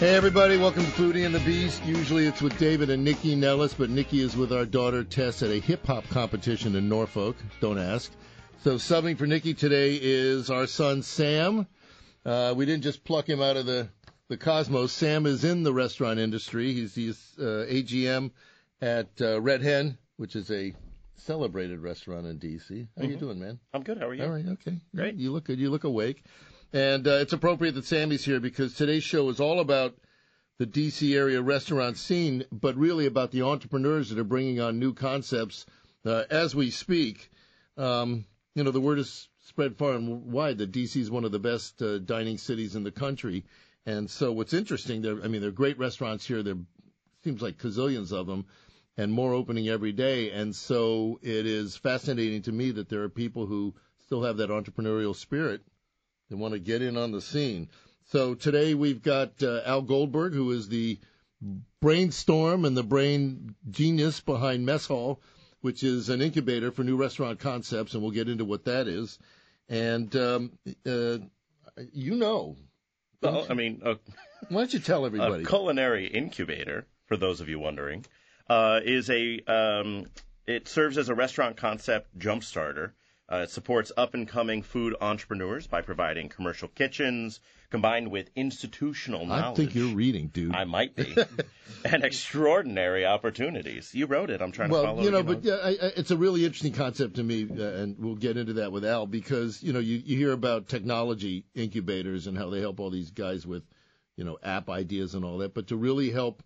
Hey everybody, welcome to Foodie and the Beast. Usually it's with David and Nikki Nellis, but Nikki is with our daughter Tess at a hip hop competition in Norfolk. Don't ask. So subbing for Nikki today is our son Sam. Uh, we didn't just pluck him out of the the cosmos. Sam is in the restaurant industry. He's he's uh, AGM at uh, Red Hen, which is a celebrated restaurant in DC. How you doing, man? I'm good. How are you? All right, okay, Great. You look good. You look awake, and uh, it's appropriate that Sammy's here because today's show is all about the DC area restaurant scene, but really about the entrepreneurs that are bringing on new concepts uh, as we speak. Um, you know, the word is spread far and wide that DC is one of the best uh, dining cities in the country. And so, what's interesting, there, I mean, there are great restaurants here. There seems like gazillions of them, and more opening every day. And so, it is fascinating to me that there are people who still have that entrepreneurial spirit and want to get in on the scene. So today we've got uh, Al Goldberg, who is the brainstorm and the brain genius behind Mess Hall, which is an incubator for new restaurant concepts, and we'll get into what that is. And um, uh, you know, Well, I mean, a, why don't you tell a everybody? culinary incubator, for those of you wondering, uh, is a um, it serves as a restaurant concept jump starter. Uh, it supports up and coming food entrepreneurs by providing commercial kitchens combined with institutional knowledge. I think you're reading, dude. I might be. and extraordinary opportunities. You wrote it. I'm trying to follow. you know, but yeah, I, I, it's a really interesting concept to me, uh, and we'll get into that with Al because you know you, you hear about technology incubators and how they help all these guys with, you know, app ideas and all that, but to really help.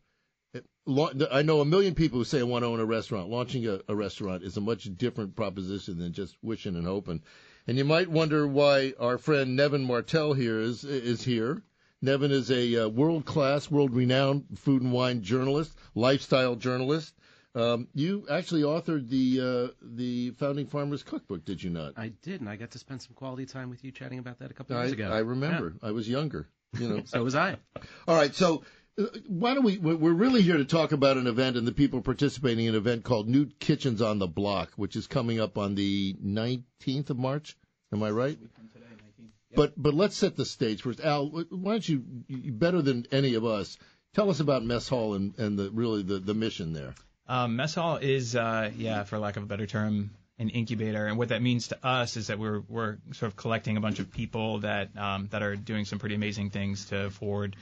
I know a million people who say I want to own a restaurant. Launching a, a restaurant is a much different proposition than just wishing and hoping. And you might wonder why our friend Nevin Martell here is is here. Nevin is a uh, world-class, world-renowned food and wine journalist, lifestyle journalist. Um, you actually authored the uh, the Founding Farmers Cookbook, did you not? I did, and I got to spend some quality time with you chatting about that a couple I, years ago. I remember. I was younger. You know. So was I. All right, so why don't we? we- We're really here to talk about an event and the people participating in an event called New Kitchens on the Block, which is coming up on the 19th of March. Am I right? But but let's set the stage first. Al, why don't you, you better than any of us, tell us about Mess Hall and, and the really the, the mission there. Um, mess hall is, uh, yeah, for lack of a better term, an incubator, and what that means to us is that we're we're sort of collecting a bunch of people that um, that are doing some pretty amazing things to forward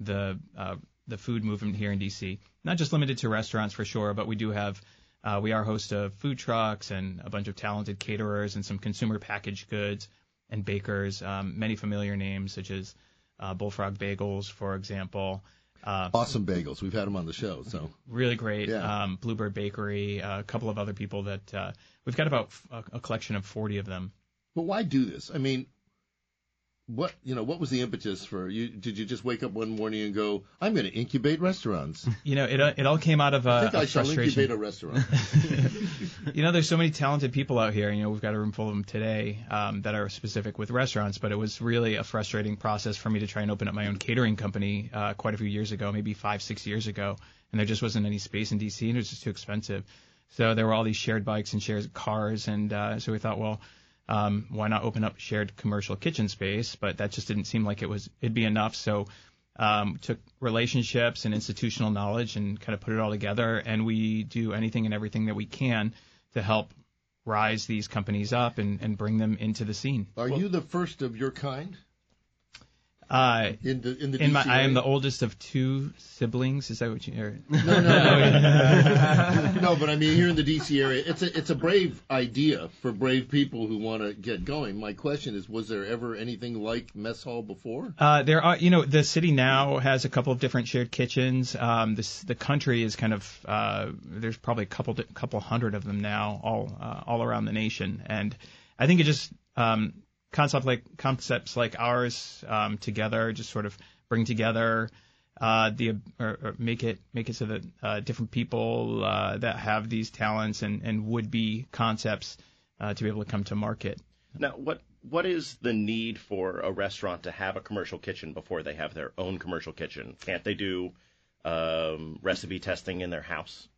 the uh, the food movement here in DC. Not just limited to restaurants for sure, but we do have uh, we are host of food trucks and a bunch of talented caterers and some consumer packaged goods and bakers. Um, many familiar names such as uh, Bullfrog Bagels, for example. Uh, Awesome bagels. We've had them on the show. So really great. Yeah. Um, Bluebird Bakery, uh, a couple of other people that uh, we've got about a collection of 40 of them. But why do this? I mean, what you know, what was the impetus for you? Did you just wake up one morning and go, "I'm going to incubate restaurants"? You know, it uh, it all came out of uh, I think a I shall incubate a restaurant. you know, there's so many talented people out here. You know, we've got a room full of them today um, that are specific with restaurants, but it was really a frustrating process for me to try and open up my own catering company uh, quite a few years ago, maybe five, six years ago, and there just wasn't any space in DC, and it was just too expensive. So there were all these shared bikes and shared cars, and uh, so we thought, well, um, why not open up shared commercial kitchen space? But that just didn't seem like it was it'd be enough. So um, took relationships and institutional knowledge and kind of put it all together. And we do anything and everything that we can to help rise these companies up and, and bring them into the scene. Are you the first of your kind Uh, in the in the in my, I am the oldest of two siblings. Is that what you? Or, No, no, no. no, but I mean here in the DC area, it's a it's a brave idea for brave people who want to get going. My question is, was there ever anything like mess hall before? Uh, there are, you know, the city now has a couple of different shared kitchens. Um, this, the country is kind of, uh, there's probably a couple, couple hundred of them now, all, uh, all around the nation. And I think it just, um, concept like concepts like ours, um, together just sort of bring together, uh, the or, or make it make it so that uh, different people uh, that have these talents and, and would be concepts uh, to be able to come to market. Now, what what is the need for a restaurant to have a commercial kitchen before they have their own commercial kitchen? Can't they do um, recipe testing in their house?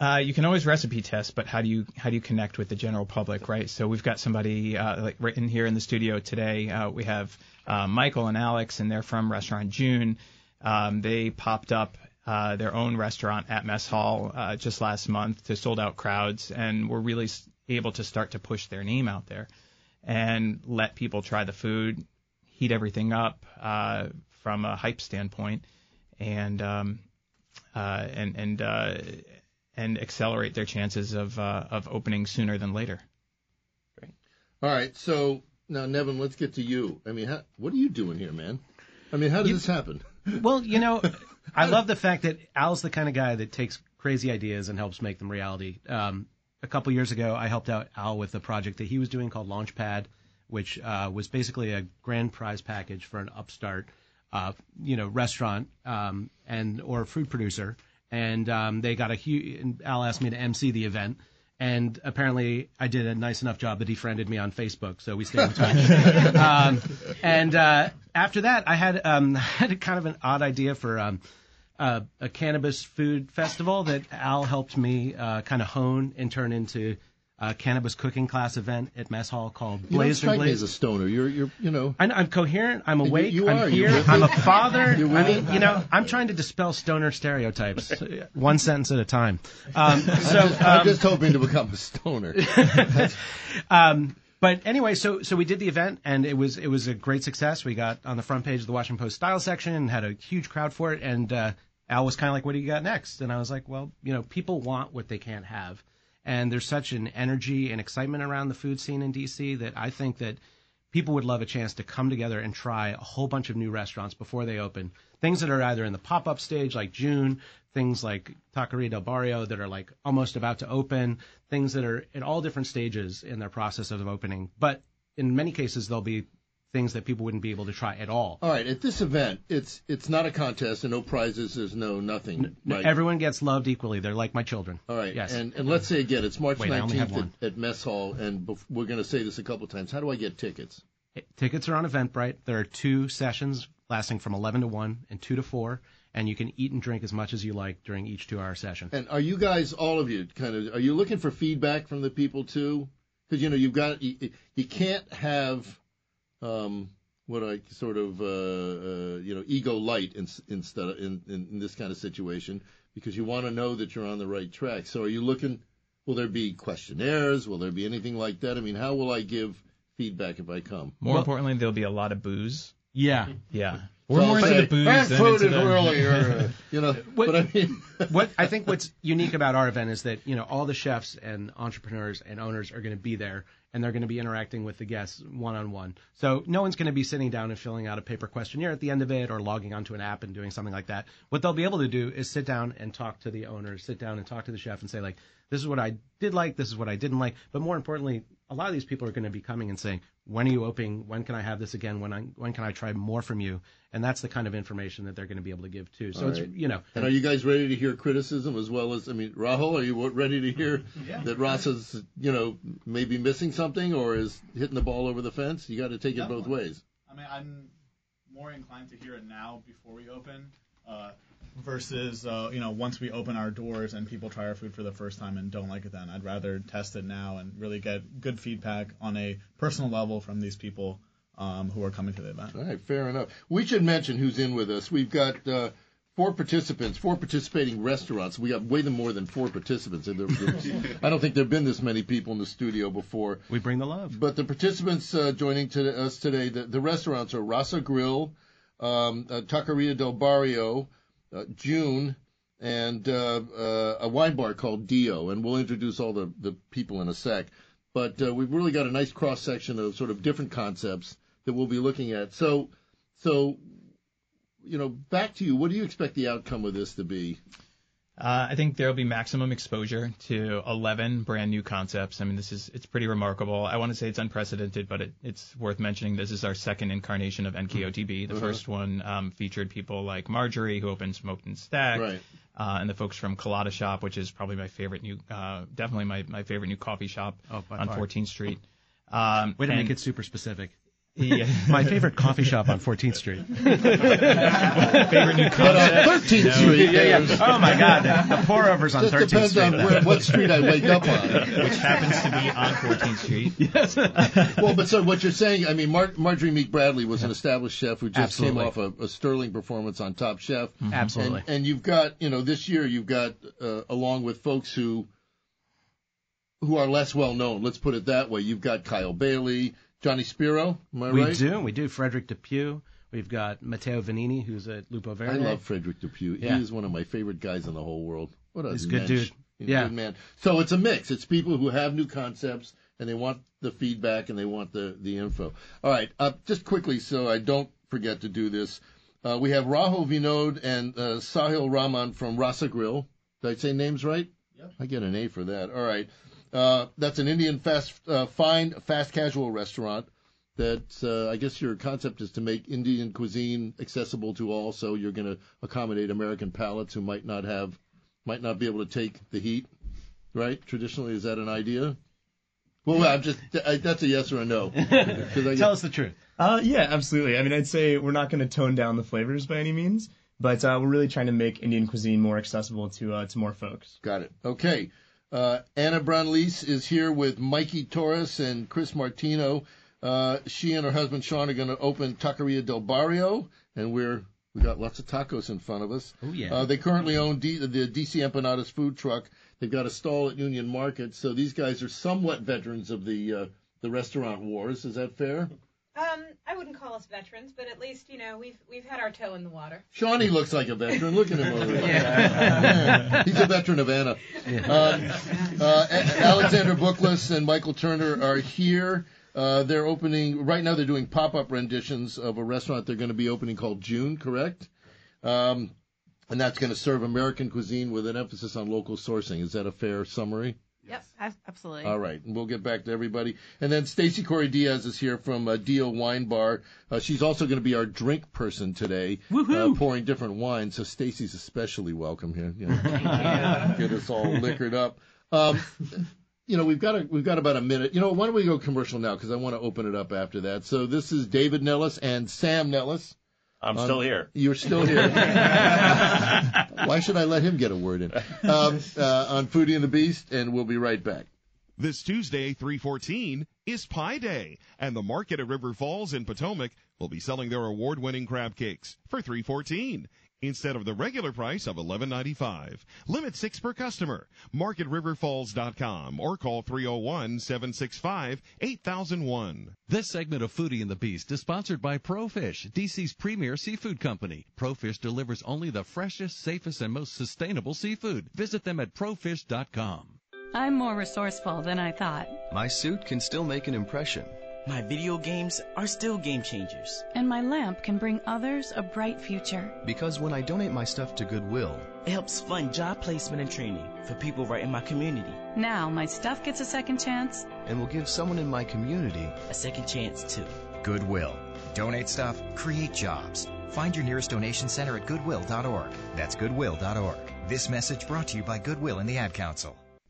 Uh, you can always recipe test, but how do you how do you connect with the general public, right? So we've got somebody uh, like in here in the studio today. Uh, we have uh, Michael and Alex, and they're from Restaurant June. Um, they popped up uh, their own restaurant at Mess Hall uh, just last month to sold out crowds, and were really able to start to push their name out there and let people try the food, heat everything up uh, from a hype standpoint, and um, uh, and and uh, and accelerate their chances of uh, of opening sooner than later. All right, so now Nevin, let's get to you. I mean, how, what are you doing here, man? I mean, how did this happen? Well, you know, I love the fact that Al's the kind of guy that takes crazy ideas and helps make them reality. Um, a couple years ago, I helped out Al with a project that he was doing called Launchpad, which uh, was basically a grand prize package for an upstart, uh, you know, restaurant um, and or food producer. And um, they got a huge. Al asked me to MC the event. And apparently, I did a nice enough job that he friended me on Facebook, so we stayed in touch. um, and uh, after that, I had um, had a kind of an odd idea for um, uh, a cannabis food festival that Al helped me uh, kind of hone and turn into a cannabis cooking class event at Mess Hall called You don't Blaze and strike me as a stoner. You're, you're, you know. I know, I'm coherent. I'm awake. you I'm are. Here. I'm a father. I mean, you know, I'm trying to dispel stoner stereotypes, one sentence at a time. Um, so, I'm um, just hoping to become a stoner. um, but anyway, so so we did the event and it was it was a great success. We got on the front page of the Washington Post style section and had a huge crowd for it. And uh, Al was kind of like, "What do you got next?" And I was like, "Well, you know, people want what they can't have." And there's such an energy and excitement around the food scene in DC that I think that people would love a chance to come together and try a whole bunch of new restaurants before they open. Things that are either in the pop up stage, like June, things like Taqueria del Barrio that are like almost about to open, things that are at all different stages in their process of opening. But in many cases, they'll be things that people wouldn't be able to try at all. All right, at this event, it's it's not a contest and no prizes. There's no nothing. Right? Everyone gets loved equally. They're like my children. All right, Yes. and and let's say again, it's March Wait, I only have 19th at, at Mess Hall, and bef- we're going to say this a couple times. How do I get tickets? Eh, tickets are on Eventbrite. There are two sessions lasting from 11 to 1 and 2 to 4, and you can eat and drink as much as you like during each two hour session. And are you guys, all of you, kind of, are you looking for feedback from the people too? Because you know you've got you, you can't have um, what I sort of uh, uh, you know ego light in, instead of in, in, in this kind of situation because you want to know that you're on the right track. So are you looking? Will there be questionnaires? Will there be anything like that? I mean, how will I give feedback if I come? More Well- importantly, there'll be a lot of booze. Yeah. Yeah, we're I'll more into the booze "That than food into the really, uh, you know. What- but I mean, what I think what's unique about our event is that you know all the chefs and entrepreneurs and owners are going to be there and they're going to be interacting with the guests one on one. So no one's going to be sitting down and filling out a paper questionnaire at the end of it or logging onto an app and doing something like that. What they'll be able to do is sit down and talk to the owner, sit down and talk to the chef and say like this is what I did like, this is what I didn't like, but more importantly, a lot of these people are going to be coming and saying, "When are you opening? When can I have this again? When I when can I try more from you?" And that's the kind of information that they're going to be able to give too. So All it's right. you know, And are you guys ready to hear criticism as well as I mean, Rahul? Are you ready to hear that Ross is, you know, maybe missing something or is hitting the ball over the fence? You got to take it both ways. I mean, I'm more inclined to hear it now before we open, uh, versus uh, you know once we open our doors and people try our food for the first time and don't like it. Then I'd rather test it now and really get good feedback on a personal level from these people um, who are coming to the event. All right, fair enough. We should mention who's in with us. We've got uh, four participants, four participating restaurants. We got way more than four participants. There- there- I don't think there've been this many people in the studio before. we bring the love. But the participants uh, joining to us today, the, the restaurants are Rasa Grill, um, uh, Taqueria del Barrio, June, and uh, uh, a wine bar called Dio. And we'll introduce all the, the people in a sec. But uh, we've really got a nice cross section of sort of different concepts that we'll be looking at. So, so you know, back to you. What do you expect the outcome of this to be? Uh, I think there will be maximum exposure to 11 brand new concepts. I mean, this is it's pretty remarkable. I want to say it's unprecedented, but it, it's worth mentioning. This is our second incarnation of NKOTB. The Uh-huh. first one um, featured people like Marjorie, who opened Smoked and Stacked, Right. uh, and the folks from Colada Shop, which is probably my favorite new, uh, definitely my, my favorite new coffee shop Oh, on far. 14th Street. Um, Way to and- make it super specific. Yeah. My favorite coffee shop on 14th Street. favorite new But on concept. 13th Street, there's- Oh my God, the, the pour overs on just 13th depends Street. on where, what street I wake up on. which happens to be on 14th Street. Well, but so what you're saying, I mean, Mar- Marjorie Meek Bradley was an established chef who just Absolutely. came off a, a sterling performance on Top Chef. Absolutely. And, and you've got, you know, this year you've got, uh, along with folks who who are less well known, let's put it that way. You've got Kyle Bailey, Johnny Spero, am I we right? do. We do. Frederik De Pue. We've got Matteo Venini, who's at Lupo Verde. I love Frederik De Pue. Yeah. He is one of my favorite guys in the whole world. What a He's a good dude. He's a Yeah. good man. So it's a mix. It's people who have new concepts and they want the feedback and they want the, the info. All right. Uh, just quickly, so I don't forget to do this. Uh, we have Rahul Vinod and uh, Sahil Rahman from Rasa Grill. Did I say names right? Yep. I get an A for that. All right. Uh, that's an Indian fast, uh, fine, fast casual restaurant that uh, I guess your concept is to make Indian cuisine accessible to all. So you're going to accommodate American palates who might not have, might not be able to take the heat, right? Traditionally, is that an idea? Well, I'm just I, that's a yes or a no. I get- Tell us the truth. Uh, yeah, absolutely. I mean, I'd say we're not going to tone down the flavors by any means, but uh, we're really trying to make Indian cuisine more accessible to uh, to more folks. Got it. Okay. Uh, Anna Bran-Leis is here with Mikey Torres and Chris Martino. Uh, she and her husband Sean are going to open Taqueria del Barrio, and we're we got lots of tacos in front of us. Oh, yeah. Uh, they currently own D, the DC Empanadas food truck. They've got a stall at Union Market, so these guys are somewhat veterans of the uh, the restaurant wars. Is that fair? Um, I wouldn't call us veterans, but at least you know we've we've had our toe in the water. Shawnee looks like a veteran. Look at him over there. Yeah. He's a veteran of Anna. Um, uh, Alexander Bookless and Michael Turner are here. Uh, they're opening right now. They're doing pop-up renditions of a restaurant they're going to be opening called June. Correct? Um, and that's going to serve American cuisine with an emphasis on local sourcing. Is that a fair summary? Yep, absolutely. All right, and we'll get back to everybody. And then Stacy Khoury-Diaz is here from uh, Dio Wine Bar. Uh, she's also going to be our drink person today, uh, pouring different wines. So Stacy's especially welcome here. You know, get us all liquored up. Um, you know, we've got a, we've got about a minute. You know, why don't we go commercial now? Because I want to open it up after that. So this is David Nellis and Sam Nellis. I'm Um, still here. You're still here. Why should I let him get a word in? Um, uh, on Foodie and the Beast, and we'll be right back. This Tuesday, 314, is Pie Day, and the market at River Falls in Potomac will be selling their award-winning crab cakes for 314 instead of the regular price of 11.95. Limit 6 per customer. MarketRiverFalls.com or call 301-765-8001. This segment of Foodie and the Beast is sponsored by ProFish, DC's premier seafood company. ProFish delivers only the freshest, safest, and most sustainable seafood. Visit them at ProFish.com. I'm more resourceful than I thought. My suit can still make an impression. My video games are still game changers. And my lamp can bring others a bright future. Because when I donate my stuff to Goodwill, it helps fund job placement and training for people right in my community. Now my stuff gets a second chance. And will give someone in my community a second chance too. Goodwill. Donate stuff, create jobs. Find your nearest donation center at goodwill.org. That's goodwill.org. This message brought to you by Goodwill and the Ad Council.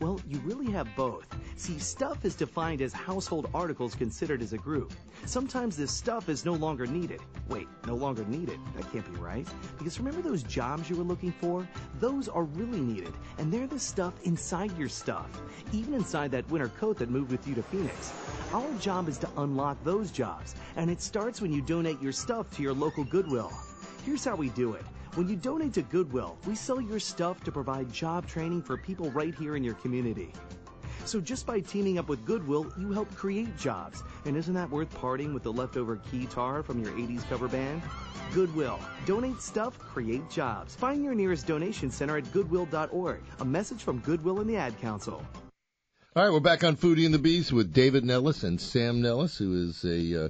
Well, you really have both. See, stuff is defined as household articles considered as a group. Sometimes this stuff is no longer needed. Wait, no longer needed? That can't be right. Because remember those jobs you were looking for? Those are really needed, and they're the stuff inside your stuff. Even inside that winter coat that moved with you to Phoenix. Our job is to unlock those jobs, and it starts when you donate your stuff to your local Goodwill. Here's how we do it. When you donate to Goodwill, we sell your stuff to provide job training for people right here in your community. So just by teaming up with Goodwill, you help create jobs. And isn't that worth parting with the leftover guitar from your 80s cover band? Goodwill. Donate stuff, create jobs. Find your nearest donation center at goodwill.org. A message from Goodwill and the Ad Council. All right, we're back on Foodie and the Beast with David Nellis and Sam Nellis, who is a uh,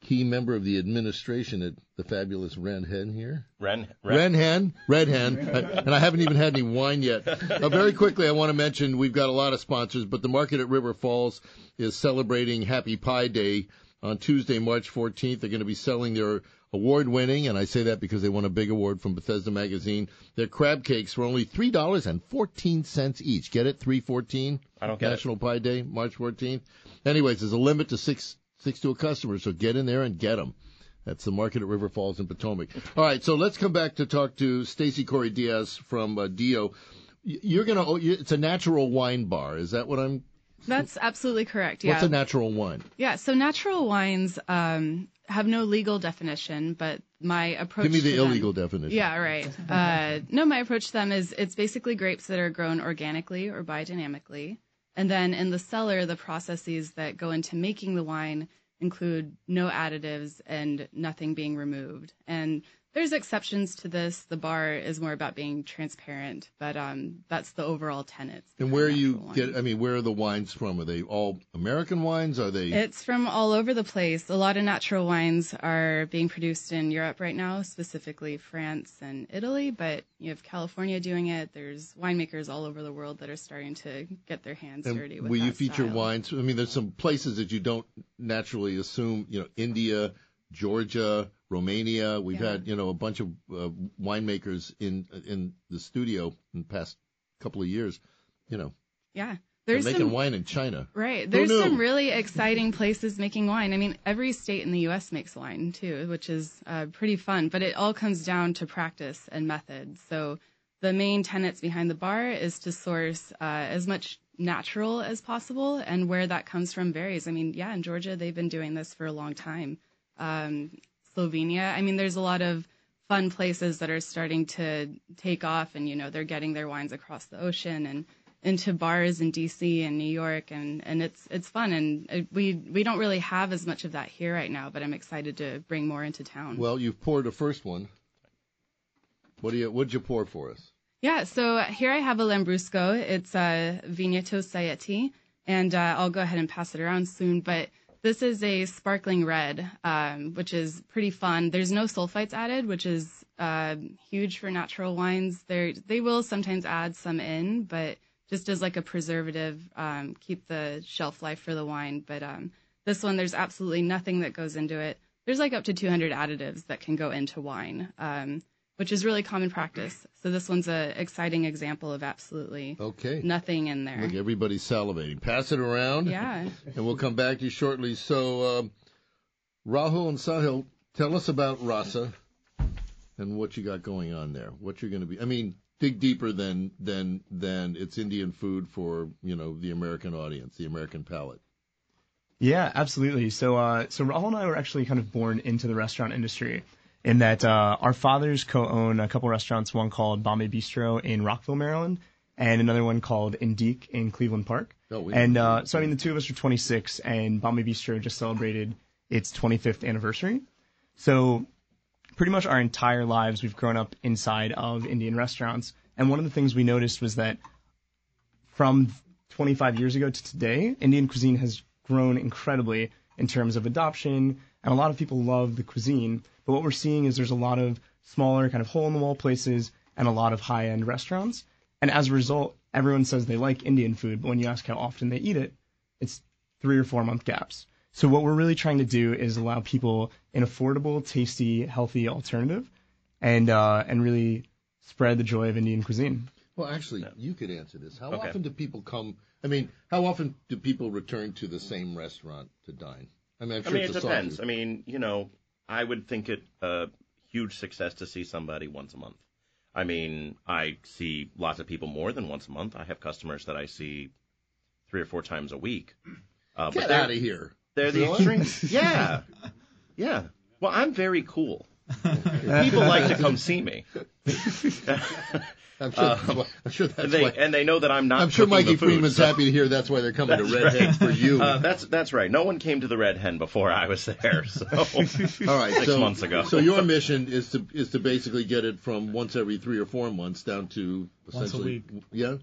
key member of the administration at the fabulous Red Hen here. Ren, Red Hen, Red Hen, and I haven't even had any wine yet. Uh, very quickly, I want to mention we've got a lot of sponsors, but the market at River Falls is celebrating Happy Pie Day on Tuesday, March 14th. They're going to be selling their award-winning, and I say that because they won a big award from Bethesda Magazine. Their crab cakes for only three dollars and fourteen cents each. Get it? Three fourteen. I don't get it. National Pie Day, March 14th. Anyways, there's a limit to six six to a customer, so get in there and get them. That's the market at River Falls in Potomac. All right, so let's come back to talk to Stacy Khoury-Diaz from uh, Dio. You're gonna. oh, It's a natural wine bar. Is that what I'm? That's absolutely correct. Yeah. What's a natural wine? yeah. So natural wines um, have no legal definition, but my approach. Give me the to them- illegal definition. Yeah. Right. Uh, no, my approach to them is it's basically grapes that are grown organically or biodynamically, and then in the cellar, the processes that go into making the wine include no additives and nothing being removed. And there's exceptions to this. The bar is more about being transparent, but um, that's the overall tenet. And where you get? I mean, where are the wines from? Are they all American wines? Are they? It's from all over the place. A lot of natural wines are being produced in Europe right now, specifically France and Italy, but you have California doing it. There's winemakers all over the world that are starting to get their hands And dirty with will you feature style. wines? I mean, there's some places that you don't naturally assume. You know, India, Georgia, Romania. We've Yeah. had you know a bunch of uh, winemakers in in the studio in the past couple of years. You know, Yeah. they're There's making some wine in China. Right. There's some really exciting places making wine. I mean, every state in the U.S. makes wine too, which is uh, pretty fun. But it all comes down to practice and method. So the main tenets behind the bar is to source uh, as much natural as possible, and where that comes from varies. I mean, yeah, in Georgia they've been doing this for a long time. Um, Slovenia. I mean, there's a lot of fun places that are starting to take off, and you know they're getting their wines across the ocean and into bars in DC and New York, and and it's it's fun, and uh, we we don't really have as much of that here right now, but I'm excited to bring more into town. Well, you've poured the first one. What do you? What'd you pour for us? Yeah, so here I have a Lambrusco. It's a Vigneto Saetti, and uh, I'll go ahead and pass it around soon. But this is a sparkling red, um, which is pretty fun. There's no sulfites added, which is uh, huge for natural wines. They they will sometimes add some in, but just as like a preservative, um, keep the shelf life for the wine. But um, this one, there's absolutely nothing that goes into it. There's like up to 200 additives that can go into wine. Um, which is really common practice. So this one's an exciting example of absolutely Okay. nothing in there. Look, everybody's salivating. Pass it around. Yeah. And we'll come back to you shortly. So, um, Rahul and Sahil, tell us about Rasa and what you got going on there. What you're going to be. I mean, dig deeper than than than it's Indian food for you know the American audience, the American palate. Yeah, absolutely. So, uh, so Rahul and I were actually kind of born into the restaurant industry in that uh, our fathers co-own a couple restaurants, one called Bombay Bistro in Rockville, Maryland, and another one called Indique in Cleveland Park. Oh, we- and uh, so, I mean, the two of us are 26, and Bombay Bistro just celebrated its 25th anniversary. So, pretty much our entire lives, we've grown up inside of Indian restaurants. And one of the things we noticed was that from 25 years ago to today, Indian cuisine has grown incredibly in terms of adoption, and a lot of people love the cuisine. But what we're seeing is there's a lot of smaller, kind of hole in the wall places and a lot of high end restaurants. And as a result, everyone says they like Indian food, but when you ask how often they eat it, it's three or four month gaps. So what we're really trying to do is allow people an affordable, tasty, healthy alternative, and uh, and really spread the joy of Indian cuisine. Well, actually, you could answer this. How Okay. often do people come? I mean, how often do people return to the same restaurant to dine? I mean, I'm I mean, it depends. sausage. I mean, you know, I would think it a huge success to see somebody once a month. I mean, I see lots of people more than once a month. I have customers that I see three or four times a week. Uh, Get out of here. They're the Really? extreme. yeah, yeah. Well, I'm very cool. People like to come see me. I'm sure, Um, I'm sure that's they, why. and they know that I'm not. I'm sure cooking Mikey the food, Freeman's so- happy to hear that's why they're coming to Red Redhead right. for you. Uh, that's that's right. No one came to the Red Hen before I was there. So All right, six so, months ago. So your mission is to is to basically get it from once every three or four months down to Once a essentially week. Yeah,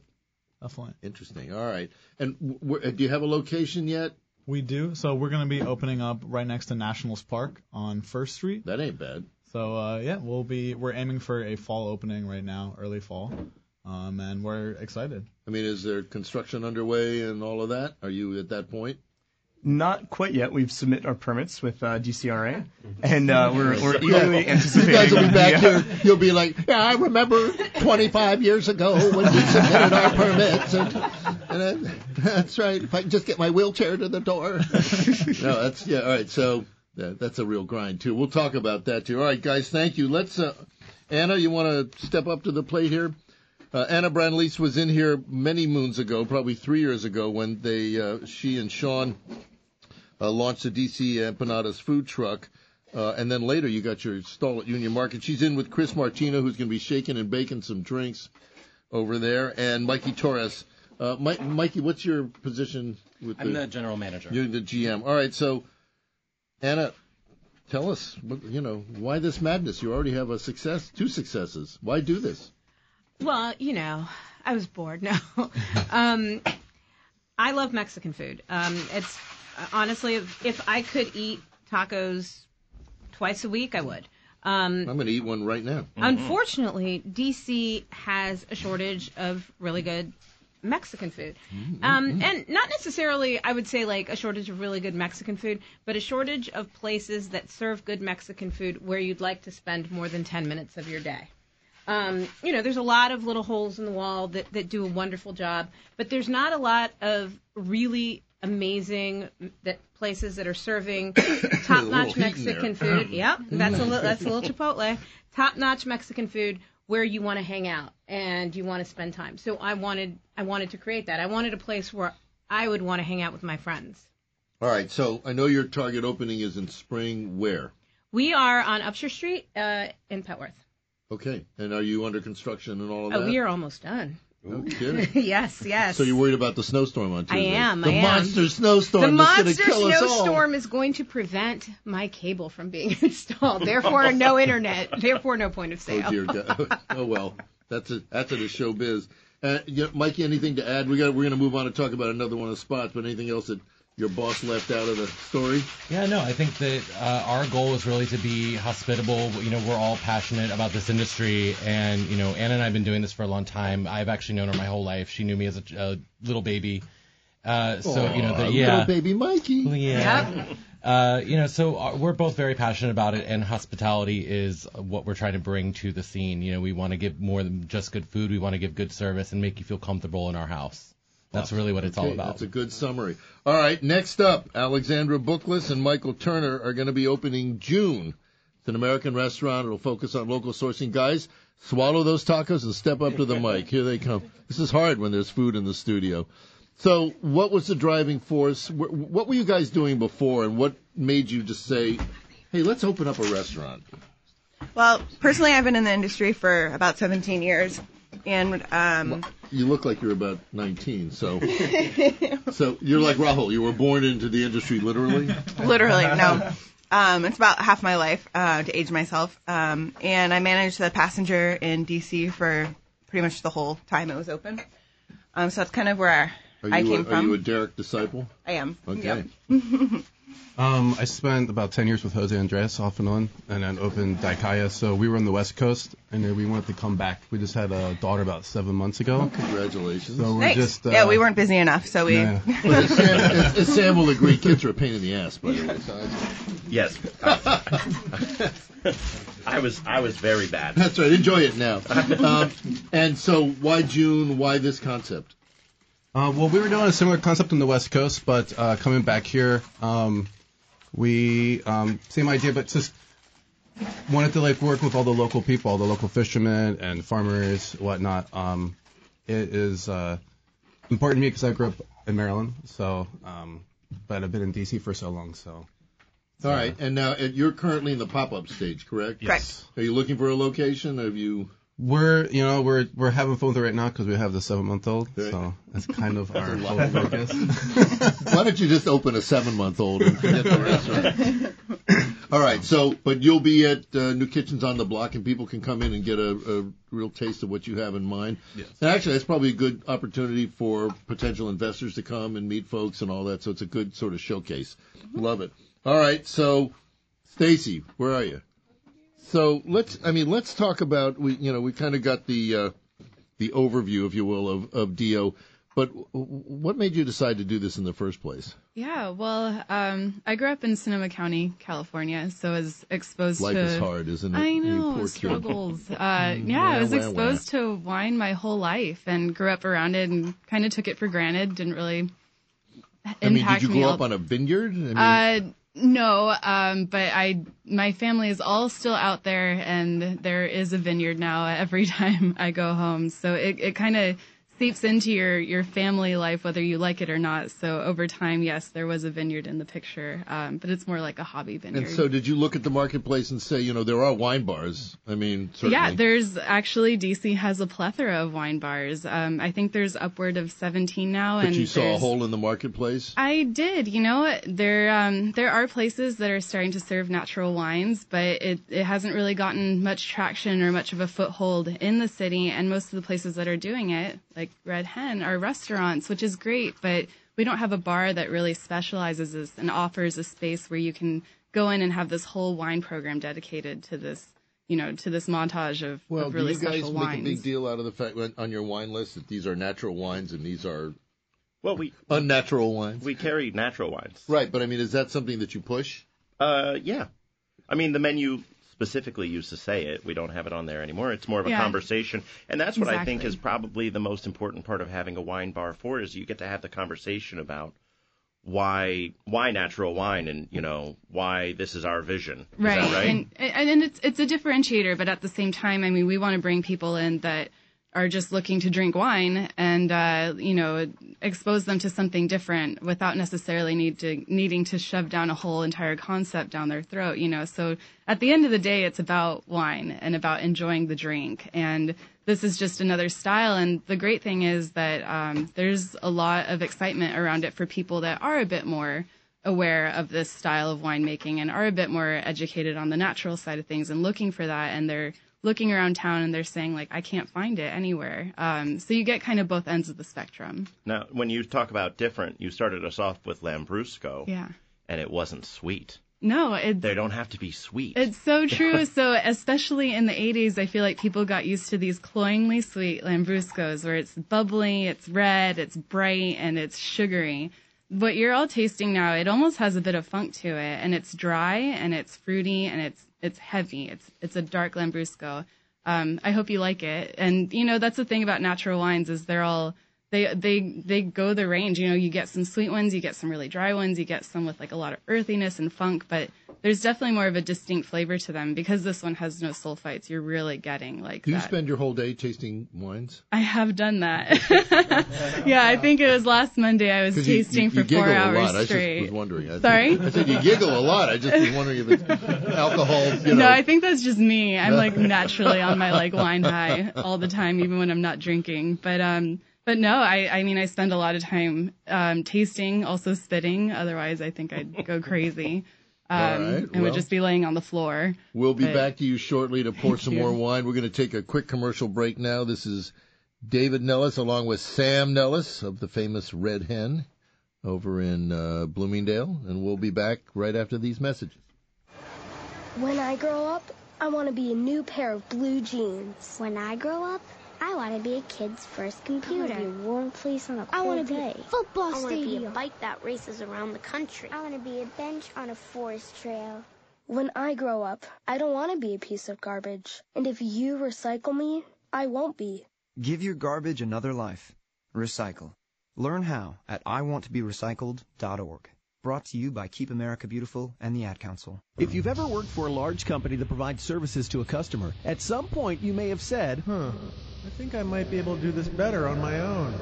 Definitely. interesting. All right, and w- w- do you have a location yet? We do. So we're going to be opening up right next to Nationals Park on First Street. That ain't bad. So uh, yeah, we'll be we're aiming for a fall opening right now, early fall, um, and we're excited. I mean, is there construction underway and all of that? Are you at that point? Not quite yet. We've submitted our permits with uh, DCRA, and uh, we're, we're Yeah. eagerly anticipating. You guys will be back the, uh, here. You'll be like, yeah, I remember 25 years ago when we submitted our permits, and, and then, that's right. If I can just get my wheelchair to the door. no, that's yeah. All right, so yeah, that's a real grind too. We'll talk about that too. All right, guys, thank you. Let's, uh, Anna, you want to step up to the plate here? Uh, Anna Bran-Leis was in here many moons ago, probably three years ago, when they, uh, she and Sean uh, launched the DC Empanadas food truck. Uh, and then later you got your stall at Union Market. She's in with Chris Martino, who's going to be shaking and baking some drinks over there, and Mikey Torres. Uh, Mi- Mikey, what's your position with I'm the general manager. You're the GM. All right, so Anna, tell us, you know, why this madness? You already have a success, two successes. Why do this? Well, you know, I was bored. No, um, I love Mexican food. Um, it's honestly, if, if I could eat tacos twice a week, I would. Um, I'm going to eat one right now. Unfortunately, DC has a shortage of really good Mexican food. Um, and not necessarily, I would say, like a shortage of really good Mexican food, but a shortage of places that serve good Mexican food where you'd like to spend more than 10 minutes of your day. Um, you know, there's a lot of little holes in the wall that, that do a wonderful job, but there's not a lot of really amazing that places that are serving in there. Mexican food. Yep, that's a little that's a little Chipotle. Top-notch Mexican food where you want to hang out and you want to spend time. So I wanted I wanted to create that. I wanted a place where I would want to hang out with my friends. All right, so I know your target opening is in spring. Where? We are on Upshur Street uh, in Petworth. Okay, and are you under construction and all of that? Oh, we are almost done. No kidding. yes, yes. So you're worried about the snowstorm on Tuesday? I am. The I am. monster snowstorm The monster going to kill us all. snowstorm is going to prevent my cable from being installed. Therefore, no internet. Therefore, no point of sale. Oh dear God. oh well, that's a that's it. Show biz. Uh, yeah, Mikey, anything to add? We got we're going to move on and talk about another one of the spots. But anything else that your boss left out of the story? Yeah, no, I think that uh, our goal is really to be hospitable. You know, we're all passionate about this industry, and you know, Anna and I've been doing this for a long time. I've actually known her my whole life. She knew me as a, a little baby. Uh, so you know, Aw, the, little baby Mikey. yeah. Uh, you know, so uh, we're both very passionate about it, and hospitality is what we're trying to bring to the scene. You know, we want to give more than just good food. We want to give good service and make you feel comfortable in our house. That's really what it's all about. That's a good summary. All right, next up, Alexandra Bookless and Michael Turner are going to be opening June. It's an American restaurant. It'll focus on local sourcing. Guys, swallow those tacos and step up to the mic. Here they come. This is hard when there's food in the studio. So, what was the driving force? What were you guys doing before, and what made you just say, "Hey, let's open up a restaurant"? Well, personally, I've been in the industry for about 17 years, and um, You look like you're about 19, so so you're like Rahul. You were born into the industry, literally. literally, no. Um, it's about half my life uh, to age myself, um, and I managed the passenger in DC for pretty much the whole time it was open. Um, so that's kind of where Are I came a, from. Are you a Derek disciple? I am. Okay. Yep. Um, I spent about 10 years with Jose Andres off and on, and then opened Daikaya. So we were on the West Coast, and then we wanted to come back. We just had a daughter about seven months ago. Congratulations. So we're Thanks. just uh, yeah, we weren't busy enough, so we. Yeah. Well, as Sam, as, as Sam will agree, kids are a pain in the ass, by the way. So that's- Yes. I was I was very bad. That's right. Enjoy it now. Um, and so, why June? Why this concept? Uh, well, we were doing a similar concept on the West Coast, but uh, coming back here, um, we um, same idea, but just wanted to like work with all the local people, all the local fishermen and farmers, whatnot. Um, it is uh, important to me because I grew up in Maryland, so um, but I've been in DC for so long, so All right, and now uh, you're currently in the pop-up stage, correct? Yes. Are you looking for a location? Have you? We're, you know, we're we're having fun with it right now because we have the seven month old, so that's kind of our whole focus. Why don't you just open a seven-month-old and forget the restaurant? All right, so but you'll be at uh, New Kitchens on the Block, and people can come in and get a, a real taste of what you have in mind. Yes. And actually, that's probably a good opportunity for potential investors to come and meet folks and all that. So it's a good sort of showcase. Love it. All right, so Stacy, where are you? So let's, I mean, let's talk about we, you know, we kind of got the uh, the overview, if you will, of of Dio. But what made you decide to do this in the first place? Yeah, well, um, I grew up in Sonoma County, California, so I was exposed Life to. is hard, isn't it? I know struggles. Uh, yeah, I was exposed to wine my whole life and grew up around it and kind of took it for granted. Didn't really impact I mean, did you grow up on a vineyard? I mean, uh, no, um, but I, my family is all still out there, and there is a vineyard now every time I go home. So it, it kind of seeps into your your family life, whether you like it or not. So over time, yes, there was a vineyard in the picture, um, but it's more like a hobby vineyard. and so did you look at the marketplace and say, you know, there are wine bars? I mean, certainly. Yeah, there's actually DC has a plethora of wine bars. Um, I think there's upward of 17 now, but and you saw a hole in the marketplace. I did. You know, there um, there are places that are starting to serve natural wines, but it, it hasn't really gotten much traction or much of a foothold in the city. And most of the places that are doing it, like Red Hen, are restaurants, which is great. But we don't have a bar that really specializes as, and offers a space where you can go in and have this whole wine program dedicated to this. You know, to this montage of, Well, of really do you guys make wines. a big deal out of the fact on your wine list that these are natural wines and these are Well, we unnatural wines? we carry natural wines. Right, but I mean, is that something that you push? Uh, yeah. I mean, the menu specifically used to say it. We don't have it on there anymore. It's more of a Yeah. conversation, and that's what I think is probably the most important part of having a wine bar for is you get to have the conversation about why why natural wine and you know why this is our vision. Is right. right? And, and and it's it's a differentiator, but at the same time, I mean, we want to bring people in that are just looking to drink wine and uh, you know expose them to something different without necessarily need to needing to shove down a whole entire concept down their throat. You know, so at the end of the day, it's about wine and about enjoying the drink and. This is just another style, and the great thing is that um, there's a lot of excitement around it for people that are a bit more aware of this style of winemaking and are a bit more educated on the natural side of things and looking for that and they're looking around town and they're saying like I can't find it anywhere. Um, so you get kind of both ends of the spectrum. Now, when you talk about different, you started us off with Lambrusco, Yeah. and it wasn't sweet. No, it's They don't have to be sweet. it's so true. so especially in the 80s, I feel like people got used to these cloyingly sweet Lambruscos where it's bubbly, it's red, it's bright, and it's sugary. What you're all tasting now, it almost has a bit of funk to it, and it's dry and it's fruity and it's it's heavy. It's it's a dark Lambrusco. Um, I hope you like it. And you know that's the thing about natural wines is they're all they they they go the range. You know, you get some sweet ones, you get some really dry ones, you get some with like a lot of earthiness and funk, but there's definitely more of a distinct flavor to them because this one has no sulfites. You're really getting like Do you that. spend your whole day tasting wines? I have done that. yeah, I think it was last Monday. I was tasting you, for you giggle four a hours. I straight. just was wondering. I Sorry. I said you giggle a lot. I just was wondering if it's alcohol. You know. No, I think that's just me. I'm like naturally on my like wine high all the time, even when I'm not drinking. But um, but no, I I mean I spend a lot of time um tasting, also spitting. Otherwise, I think I'd go crazy. Um, All right, and well. would just be laying on the floor. We'll be But- back to you shortly to pour some you. more wine. We're going to take a quick commercial break now. This is David Nellis along with Sam Nellis of the famous Red Hen over in uh, Bloomingdale, and we'll be back right after these messages. When I grow up, I want to be a new pair of blue jeans. When I grow up, I want to be a kid's first computer. I want to be a warm place on a I want wanna to be a football stadium. I wanna be a bike that races around the country. I want to be a bench on a forest trail. When I grow up, I don't want to be a piece of garbage. And if you recycle me, I won't be. Give your garbage another life. Recycle. Learn how at iwanttoberecycled.org. Brought to you by Keep America Beautiful and the Ad Council. If you've ever worked for a large company that provides services to a customer, at some point you may have said, Huh. I think I might be able to do this better on my own.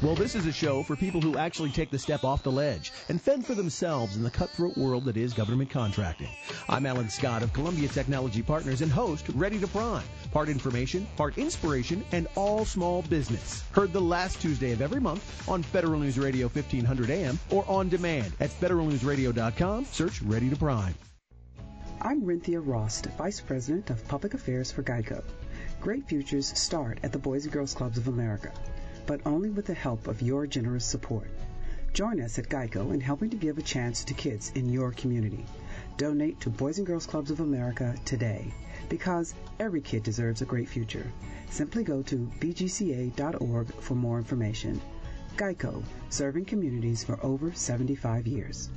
Well, this is a show for people who actually take the step off the ledge and fend for themselves in the cutthroat world that is government contracting. I'm Alan Scott of Columbia Technology Partners and host Ready to Prime. Part information, part inspiration, and all small business. Heard the last Tuesday of every month on Federal News Radio 1500 AM or on demand at federalnewsradio.com. Search Ready to Prime. I'm Renthia Rost, Vice President of Public Affairs for GEICO. Great futures start at the Boys and Girls Clubs of America, but only with the help of your generous support. Join us at GEICO in helping to give a chance to kids in your community. Donate to Boys and Girls Clubs of America today because every kid deserves a great future. Simply go to bgca.org for more information. GEICO, serving communities for over 75 years.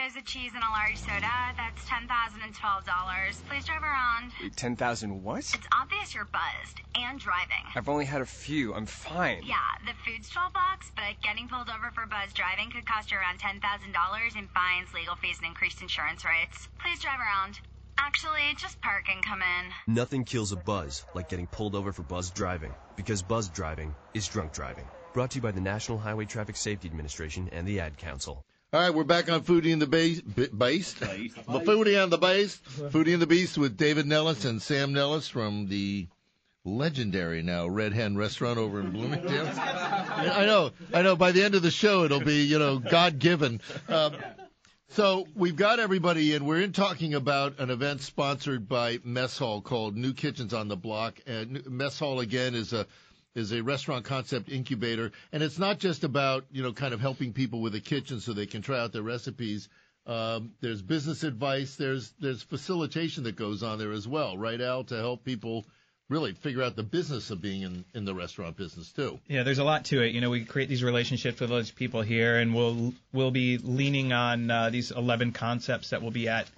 Five tacos of cheese and a large soda. That's ten thousand and twelve dollars. Please drive around. Ten thousand what? It's obvious you're buzzed and driving. I've only had a few. I'm fine. Yeah, the food's twelve bucks, but getting pulled over for buzz driving could cost you around ten thousand dollars in fines, legal fees, and increased insurance rates. Please drive around. Actually, just park and come in. Nothing kills a buzz like getting pulled over for buzz driving, because buzz driving is drunk driving. Brought to you by the National Highway Traffic Safety Administration and the Ad Council. All right, we're back on Foodie and the Beast. The Foodie and the Base. Foodie and the Beast with David Nellis and Sam Nellis from the legendary now Red Hen Restaurant over in Bloomingdale. I know, I know. By the end of the show, it'll be you know God given. Um, so we've got everybody in. We're in talking about an event sponsored by Mess Hall called New Kitchens on the Block. And Mess Hall again is a is a restaurant concept incubator, and it's not just about you know kind of helping people with a kitchen so they can try out their recipes. Um, there's business advice. There's there's facilitation that goes on there as well, right, Al, to help people really figure out the business of being in, in the restaurant business too. Yeah, there's a lot to it. You know, we create these relationships with those people here, and we'll we'll be leaning on uh, these 11 concepts that will be at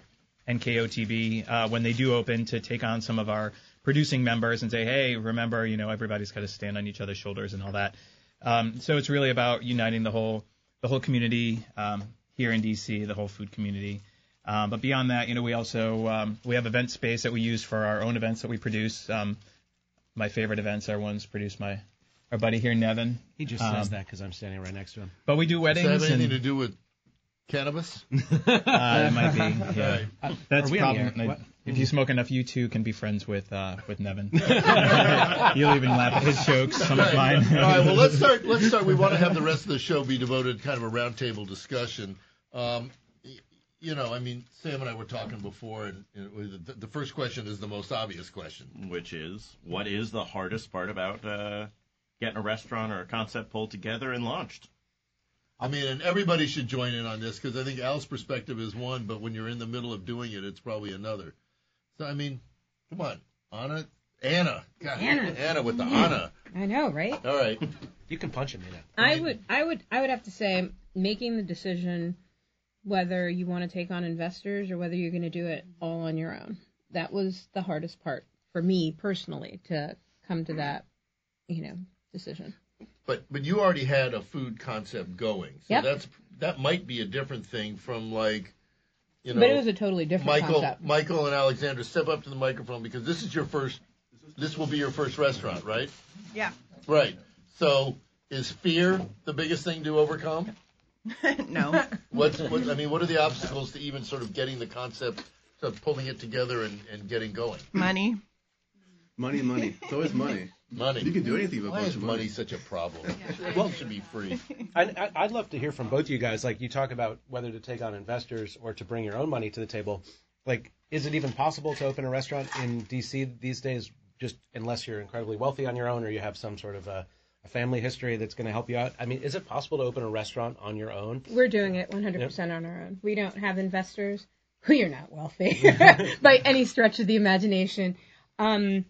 NKOTB uh, when they do open to take on some of our producing members and say, hey, remember, you know, everybody's got to stand on each other's shoulders and all that. Um, so it's really about uniting the whole the whole community um, here in DC, the whole food community. Um, but beyond that, you know, we also um, we have event space that we use for our own events that we produce. Um, my favorite events are ones produced by our buddy here, Nevin. He just Um, says that because I'm standing right next to him. But we do weddings. Does that have anything and, to do with cannabis? Uh, it might be. Yeah. All right. That's Are we on problem. The air? What? If you smoke enough, you too can be friends with uh, with Nevin. You'll even laugh at his jokes, some of mine. All right, well let's start. Let's start. We want to have the rest of the show be devoted to kind of a roundtable discussion. Um, you know, I mean, Sam and I were talking before, and, and the, the first question is the most obvious question. which is what is the hardest part about uh, getting a restaurant or a concept pulled together and launched? I mean, and everybody should join in on this because I think Al's perspective is one, but when you're in the middle of doing it, it's probably another. So I mean, come on, Anna, Anna, God, Anna. Anna with the Anna. I know, right? All right, You can punch him, Nina. I would, I would, I would have to say, making the decision whether you want to take on investors or whether you're going to do it all on your own. That was the hardest part for me personally to come to that, you know, decision. but but you already had a food concept going, so Yep. that's that might be a different thing from like. You know, But it was a totally different Michael, concept. Michael and Alexander, step up to the microphone because this is your first. This will be your first restaurant, right? Yeah. Right. So, is fear the biggest thing to overcome? no. What's what, I mean, what are the obstacles to even sort of getting the concept, to pulling it together and, and getting going? Money. Money, money. It's always money. Money. You can do anything with a Why bunch is of money money. such a problem? Well- it should be free. I, I, I'd love to hear from both of you guys. Like you talk about whether to take on investors or to bring your own money to the table. Like, is it even possible to open a restaurant in DC these days? Just unless you're incredibly wealthy on your own or you have some sort of a, a family history that's going to help you out. I mean, is it possible to open a restaurant on your own? We're doing it 100% on our own. We don't have investors. We are not wealthy by any stretch of the imagination. Um,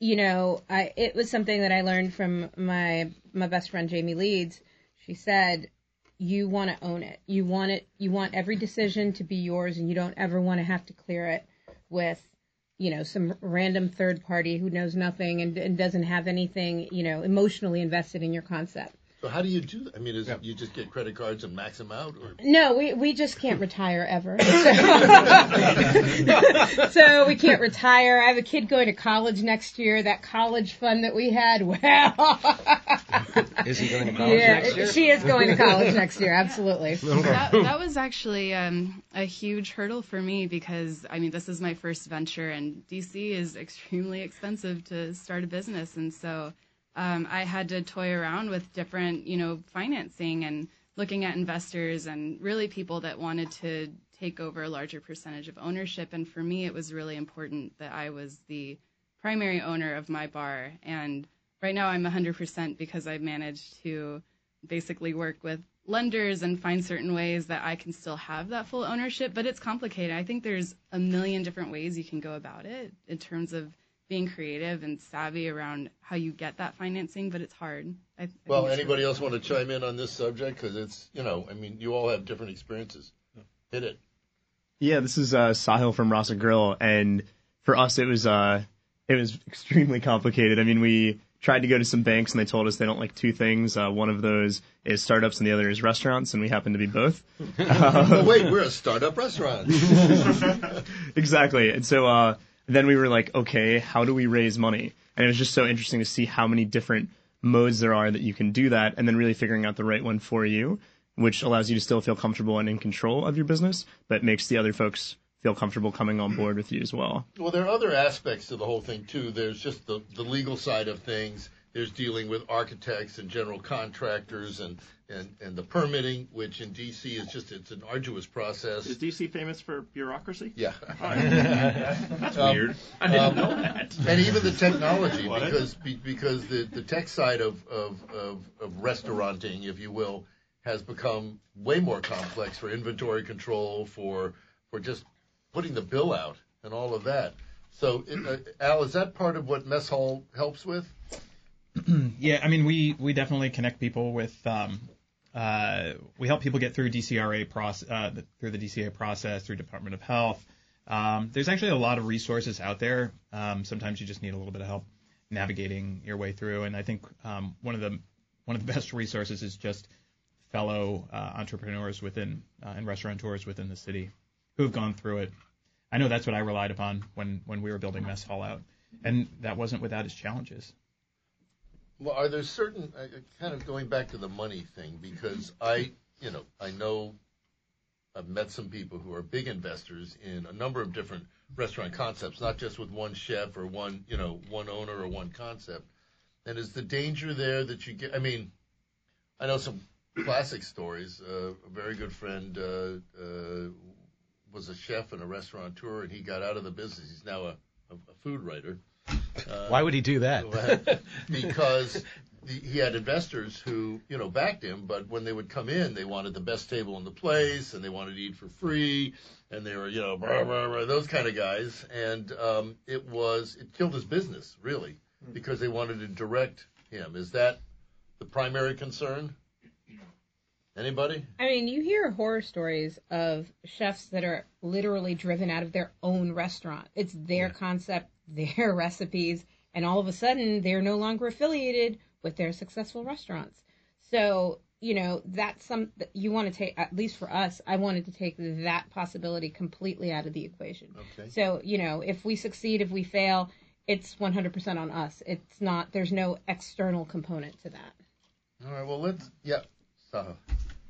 you know, I, it was something that I learned from my my best friend Jamie Leeds. She said, "You want to own it. You want it. You want every decision to be yours, and you don't ever want to have to clear it with." You know, some random third party who knows nothing and, and doesn't have anything, you know, emotionally invested in your concept. So how do you do that? I mean, is it you just get credit cards and max them out, or No, we, we just can't retire ever. So, so we can't retire. I have a kid going to college next year. That college fund that we had, well, Is he going to college yeah, next year? she is going to college next year. Absolutely. that, that was actually um, a huge hurdle for me because I mean this is my first venture and DC is extremely expensive to start a business and so Um, I had to toy around with different you know financing and looking at investors and really people that wanted to take over a larger percentage of ownership and for me it was really important that I was the primary owner of my bar and right now I'm 100% because I've managed to basically work with lenders and find certain ways that I can still have that full ownership. But it's complicated. I think there's a million different ways you can go about it in terms of being creative and savvy around how you get that financing, but it's hard. I, I well, anybody really else want to chime in on this subject? Because it's you know, I mean, you all have different experiences. Hit it. Yeah, this is uh, Sahil from Rasa Grill, and for us, it was uh, it was extremely complicated. I mean, we tried to go to some banks, and they told us they don't like two things. Uh, one of those is startups, and the other is restaurants, and we happen to be both. oh wait, we're a startup restaurant. exactly. And so uh, then we were like, okay, how do we raise money? And it was just so interesting to see how many different modes there are that you can do that, and then really figuring out the right one for you, which allows you to still feel comfortable and in control of your business, but makes the other folks feel comfortable coming on board with you as well. Well, there are other aspects to the whole thing too. There's just the the legal side of things. There's dealing with architects and general contractors and, and, and the permitting, which in DC is just it's an arduous process. Is DC famous for bureaucracy? Yeah. That's Um, weird. I didn't um, know that. And even the technology, because be- because the, the tech side of, of, of, of restauranting, if you will, has become way more complex for inventory control, for for just putting the bill out and all of that. So, it, uh, Al, is that part of what Mess Hall helps with? yeah, I mean, we we definitely connect people with. Um, uh, we help people get through DCRA process, uh, through the DCA process, through Department of Health. Um, there's actually a lot of resources out there. Um, sometimes you just need a little bit of help navigating your way through, and I think um, one of the one of the best resources is just fellow uh, entrepreneurs within uh, and restaurateurs within the city who have gone through it. I know that's what I relied upon when when we were building Mess Hall out, and that wasn't without its challenges. Well, are there certain uh, kind of going back to the money thing because I, you know, I know I've met some people who are big investors in a number of different restaurant concepts, not just with one chef or one, you know, one owner or one concept. And is the danger there that you get? I mean, I know some classic stories. Uh, a very good friend uh, uh, was a chef and a restaurateur, and he got out of the business. He's now a, a, a food writer. Uh, Why would he do that? because the, he had investors who, you know, backed him, but when they would come in, they wanted the best table in the place, and they wanted to eat for free, and they were, you know, blah, blah, blah, those kind of guys, and um, it was it killed his business really because they wanted to direct him. Is that the primary concern? Anybody? I mean, you hear horror stories of chefs that are literally driven out of their own restaurant. It's their concept, their recipes, and all of a sudden they're no longer affiliated with their successful restaurants. So, you know, that's some you want to take at least for us, I wanted to take that possibility completely out of the equation. Okay. So, you know, if we succeed, if we fail, it's 100% on us. It's not there's no external component to that. All right. Well, let's. Yeah. Saha.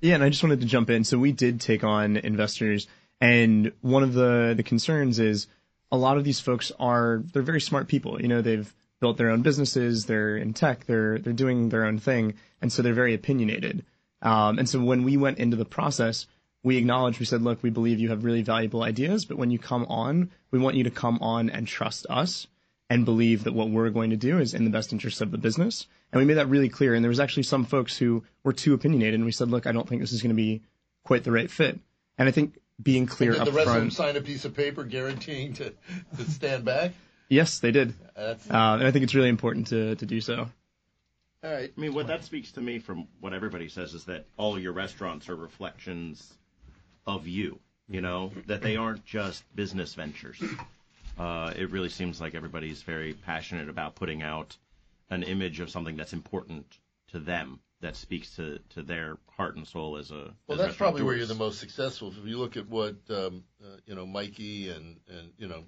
Yeah, and I just wanted to jump in. So we did take on investors, and one of the the concerns is a lot of these folks are they're very smart people. You know, they've built their own businesses, they're in tech, they're they're doing their own thing, and so they're very opinionated. Um, and so when we went into the process, we acknowledged, we said, look, we believe you have really valuable ideas, but when you come on, we want you to come on and trust us and believe that what we're going to do is in the best interest of the business. And we made that really clear. And there was actually some folks who were too opinionated, and we said, look, I don't think this is going to be quite the right fit. And I think being clear Did up the rest of them sign a piece of paper guaranteeing to, to stand back? Yes, they did. That's- Uh, and I think it's really important to, to do so. All right. I mean, what that speaks to me from what everybody says is that all your restaurants are reflections of you. You know, that they aren't just business ventures. Uh, it really seems like everybody's very passionate about putting out an image of something that's important to them that speaks to, to their heart and soul as a. Well, as that's probably where you're the most successful. If you look at what um, uh, you know, Mikey and and you know,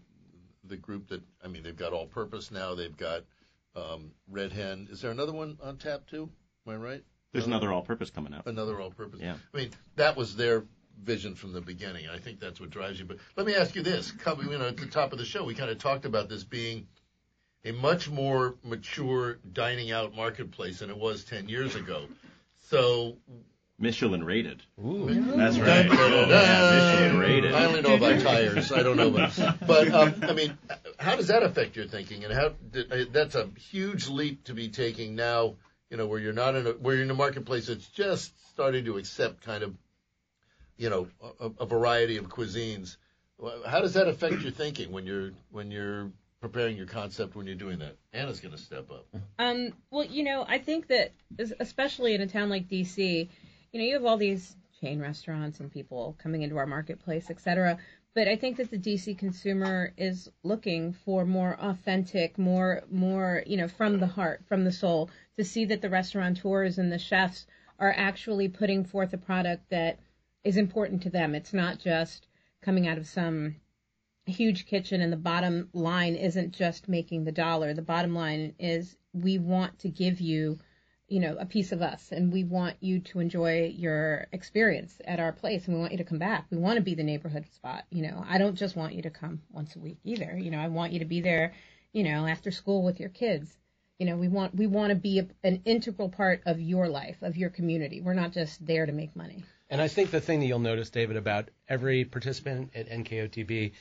the group that I mean, they've got All Purpose now. They've got um, Red Hen. Is there another one on tap too? Am I right? There's another all-purpose coming up. Another All Purpose. Yeah. I mean, that was their vision from the beginning. I think that's what drives you. But let me ask you this: coming, you know, at the top of the show, we kind of talked about this being a much more mature dining out marketplace than it was 10 years ago. So Michelin rated. Ooh. That's right. Yeah, Michelin rated. I only know about tires. I don't know about. But um, I mean, how does that affect your thinking? And how did, uh, that's a huge leap to be taking now. You know, where you're not in a where you're in a marketplace that's just starting to accept kind of, you know, a, a variety of cuisines. How does that affect your thinking when you're when you're preparing your concept when you're doing that? Anna's going to step up. Um, well, you know, I think that especially in a town like DC, you know, you have all these chain restaurants and people coming into our marketplace, et cetera. But I think that the DC consumer is looking for more authentic, more, more, you know, from the heart, from the soul, to see that the restaurateurs and the chefs are actually putting forth a product that is important to them. It's not just coming out of some huge kitchen and the bottom line isn't just making the dollar. The bottom line is we want to give you, you know, a piece of us and we want you to enjoy your experience at our place and we want you to come back. We want to be the neighborhood spot. You know, I don't just want you to come once a week either. You know, I want you to be there, you know, after school with your kids. You know, we want we want to be a, an integral part of your life, of your community. We're not just there to make money. And I think the thing that you'll notice, David, about every participant at NKOTB,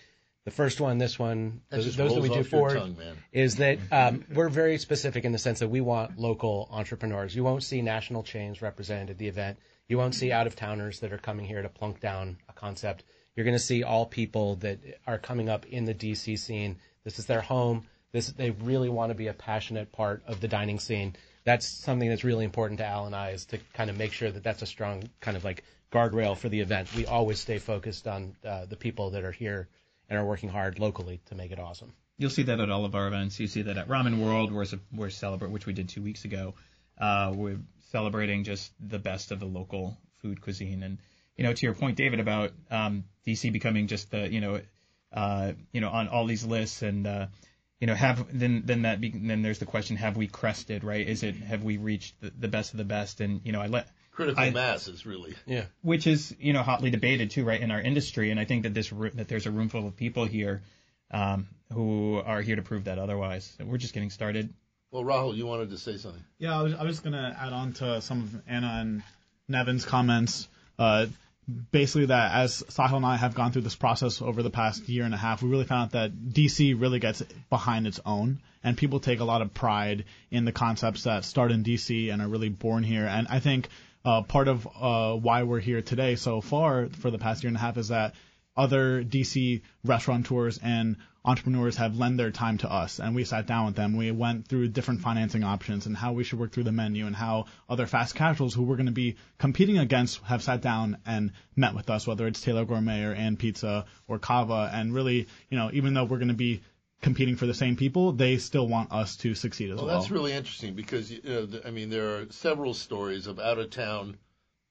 the first one, this one, That those, those that we do off your forward, tongue, is that um, we're very specific in the sense that we want local entrepreneurs. You won't see national chains represented at the event. You won't see out of towners that are coming here to plunk down a concept. You're going to see all people that are coming up in the DC scene. This is their home. This they really want to be a passionate part of the dining scene. That's something that's really important to Al and I is to kind of make sure that that's a strong kind of like guardrail for the event. We always stay focused on uh, the people that are here and are working hard locally to make it awesome. You'll see that at all of our events. You see that at Ramen World, we're, we're celebrate, which we did two weeks ago. Uh, we're celebrating just the best of the local food cuisine. And you know, to your point, David, about um, DC becoming just the you know, uh, you know, on all these lists and uh, you know, have then then that be, then there's the question: Have we crested? Right? Is it have we reached the, the best of the best? And you know, I let Critical I- mass is really. Yeah. which is you know hotly debated too, right, in our industry. And I think that this that there's a room full of people here um, who are here to prove that otherwise. We're just getting started. Well, Rahul, you wanted to say something. Yeah, I was, I was just going to add on to some of Anna and Nevin's comments. Uh, basically, that as Sahil and I have gone through this process over the past year and a half, we really found out that DC really gets behind its own, and people take a lot of pride in the concepts that start in DC and are really born here. And I think uh, part of uh, why we're here today so far for the past year and a half is that other DC restaurateurs and entrepreneurs have lent their time to us and we sat down with them. We went through different financing options and how we should work through the menu and how other fast casuals who we're going to be competing against have sat down and met with us, whether it's Taylor Gourmet or &pizza or Cava. And really, you know, even though we're going to be competing for the same people, they still want us to succeed as Well, well. that's really interesting because you know, I mean, there are several stories of out of town,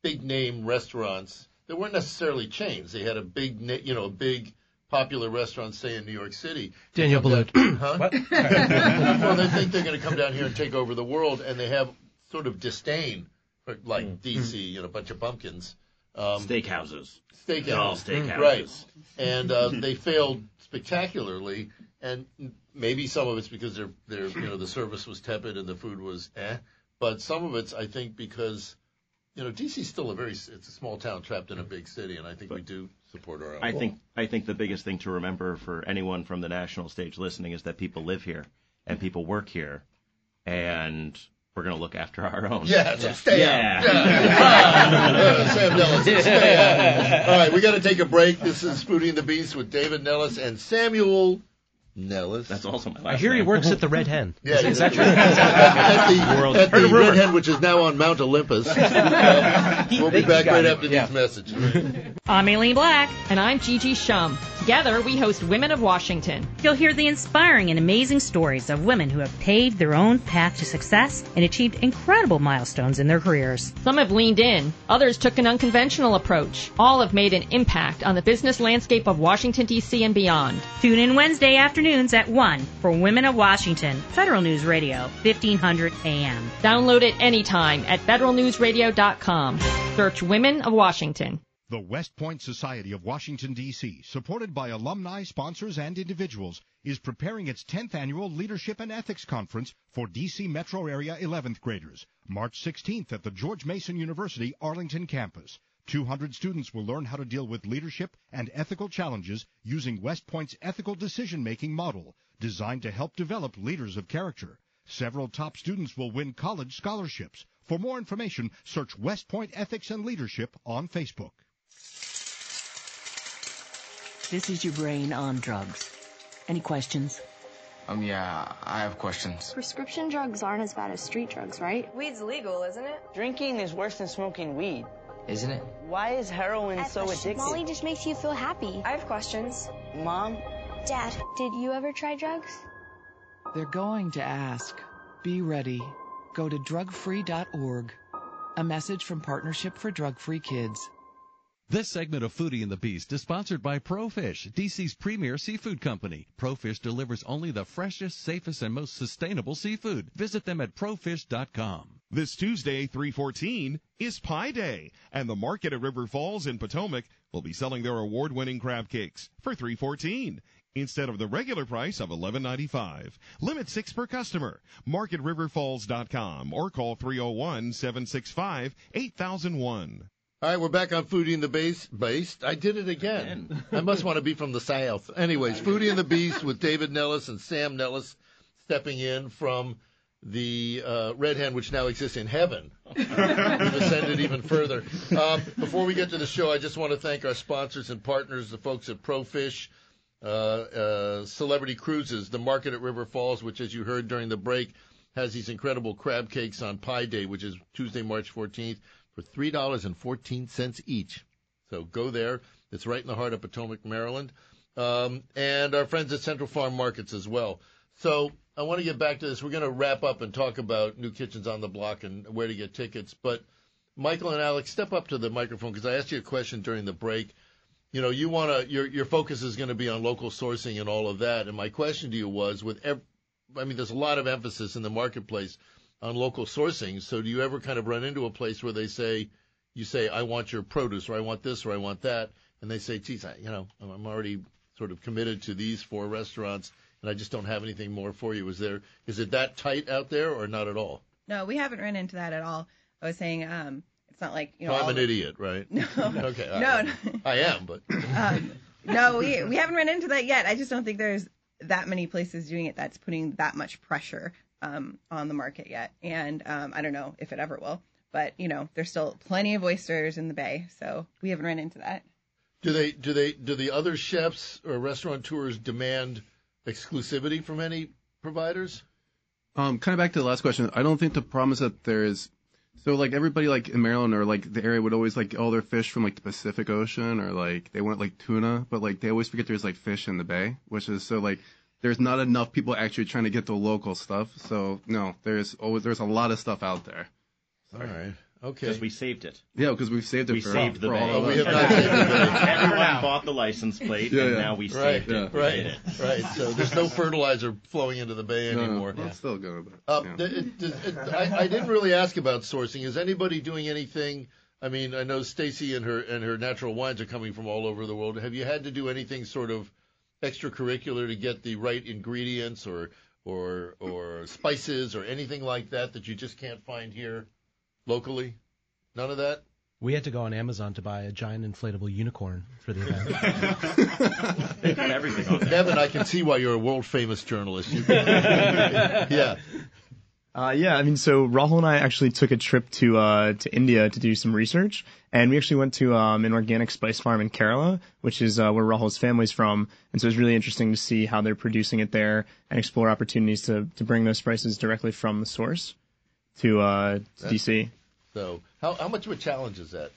big name restaurants that weren't necessarily chains. They had a big, you know, a big popular restaurant, say in New York City. Daniel come down- Boulud. huh? Well, they think they're going to come down here and take over the world, and they have sort of disdain for like DC, you know, a bunch of pumpkins. Um, Steakhouses. steakhouse, All steakhouses. right? And uh, they failed spectacularly, and maybe some of it's because their their you know the service was tepid and the food was eh, but some of it's I think because you know DC's still a very it's a small town trapped in a big city, and I think we do support our own. I think I think the biggest thing to remember for anyone from the national stage listening is that people live here and people work here, and we're going to look after our own. Yeah, so stay Yeah. out. Yeah. Sam Nellis, stay out. All right, we got to take a break. This is Foodie and the Beast with David Nellis and Samuel Nellis. That's also my I last hear he works at the Red Hen. Yeah, is, is that true? at the, World- at the. Red Hen, which is now on Mount Olympus. Uh, we'll be back right after yeah. these messages. I'm Aileen Black. And I'm Gigi Schumm. Together, we host Women of Washington. You'll hear the inspiring and amazing stories of women who have paved their own path to success and achieved incredible milestones in their careers. Some have leaned in, others took an unconventional approach. All have made an impact on the business landscape of Washington, D.C. and beyond. Tune in Wednesday afternoons at 1 for Women of Washington, Federal News Radio, 1500 AM. Download it anytime at federalnewsradio.com. Search Women of Washington. The West Point Society of Washington, D.C., supported by alumni, sponsors, and individuals, is preparing its 10th annual Leadership and Ethics Conference for D.C. metro area 11th graders, March 16th at the George Mason University Arlington campus. 200 students will learn how to deal with leadership and ethical challenges using West Point's ethical decision-making model, designed to help develop leaders of character. Several top students will win college scholarships. For more information, search West Point Ethics and Leadership on Facebook. This is your brain on drugs. Any questions? Um, yeah, I have questions. Prescription drugs aren't as bad as street drugs, right? Weed's legal, isn't it? Drinking is worse than smoking weed. Isn't it? Why is heroin I so addictive? Molly just makes you feel happy. I have questions. Mom? Dad, did you ever try drugs? They're going to ask. Be ready. Go to drugfree.org. A message from Partnership for Drug Free Kids. This segment of Foodie and the Beast is sponsored by ProFish, DC's premier seafood company. ProFish delivers only the freshest, safest, and most sustainable seafood. Visit them at profish.com. This Tuesday, 314, is Pie Day, and the market at River Falls in Potomac will be selling their award-winning crab cakes for 314 instead of the regular price of 11.95. Limit 6 per customer. Mark at riverfalls.com or call 301-765-8001. All right, we're back on Foodie and the Base. Based, I did it again. I must want to be from the South. Anyways, Foodie and the Beast with David Nellis and Sam Nellis stepping in from the uh, Red Hen, which now exists in heaven. We've ascended even further. Um, before we get to the show, I just want to thank our sponsors and partners, the folks at ProFish, uh, uh, Celebrity Cruises, the market at River Falls, which, as you heard during the break, has these incredible crab cakes on Pie Day, which is Tuesday, March 14th, for three dollars and fourteen cents each. So go there. It's right in the heart of Potomac, Maryland, um, and our friends at Central Farm Markets as well. So I want to get back to this. We're going to wrap up and talk about new kitchens on the block and where to get tickets. But Michael and Alex, step up to the microphone because I asked you a question during the break. You know, you want to your your focus is going to be on local sourcing and all of that. And my question to you was, with ev- I mean, there's a lot of emphasis in the marketplace on local sourcing. So do you ever kind of run into a place where they say, you say, I want your produce or I want this or I want that, and they say, geez, I, you know, I'm already sort of committed to these four restaurants and I just don't have anything more for you. Is there is it that tight out there or not at all? No, we haven't run into that at all. I was saying, um, it's not like you know. I'm an the- idiot, right? No. okay. No, no. I am, but um, no, we we haven't run into that yet. I just don't think there's that many places doing it that's putting that much pressure um, on the market yet. And um, I don't know if it ever will. But you know, there's still plenty of oysters in the bay, so we haven't run into that. do they do they do the other chefs or restaurateurs demand exclusivity from any providers? Um, kind of back to the last question. I don't think the problem is that there is. So like everybody like in Maryland or like the area would always like all their fish from like the Pacific Ocean or like they want like tuna, but like they always forget there's like fish in the bay, which is so like there's not enough people actually trying to get the local stuff. So no, there's always there's a lot of stuff out there. All right. Okay. Because we saved it. Yeah, because we've saved it We for, saved the for bay. all of Oh, we have not saved the bay. Everyone bought the license plate, Yeah, and yeah. now we Right, saved it. We right, did it. right. So there's no fertilizer flowing into the bay No, no, anymore. well, it's still good. But, Uh, yeah. th- it- it- it- I, I didn't really ask about sourcing. Is anybody doing anything? I mean, I know Stacy and her and her natural wines are coming from all over the world. Have you had to do anything sort of extracurricular to get the right ingredients or or or spices or anything like that that you just can't find here locally? None of that. We had to go on Amazon to buy a giant inflatable unicorn for the event. They've got everything on there. Evan, I can see why you're a world famous journalist. Yeah. Uh, yeah, I mean, so Rahul and I actually took a trip to uh, to India to do some research, and we actually went to um, an organic spice farm in Kerala, which is uh, where Rahul's family's from, and so it was really interesting to see how they're producing it there and explore opportunities to to bring those spices directly from the source to, uh, to DC. So how how much of a challenge is that?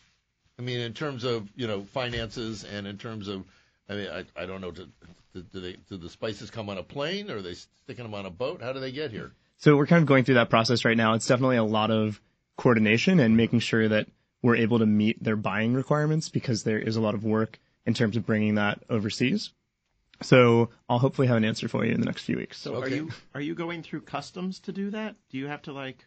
I mean, in terms of you know finances and in terms of, I mean, I I don't know. Do, do, do they do the spices come on a plane or are they sticking them on a boat? How do they get here? So we're kind of going through that process right now. It's definitely a lot of coordination and making sure that we're able to meet their buying requirements because there is a lot of work in terms of bringing that overseas. So I'll hopefully have an answer for you in the next few weeks. So are you are you going through customs to do that? Do you have to like?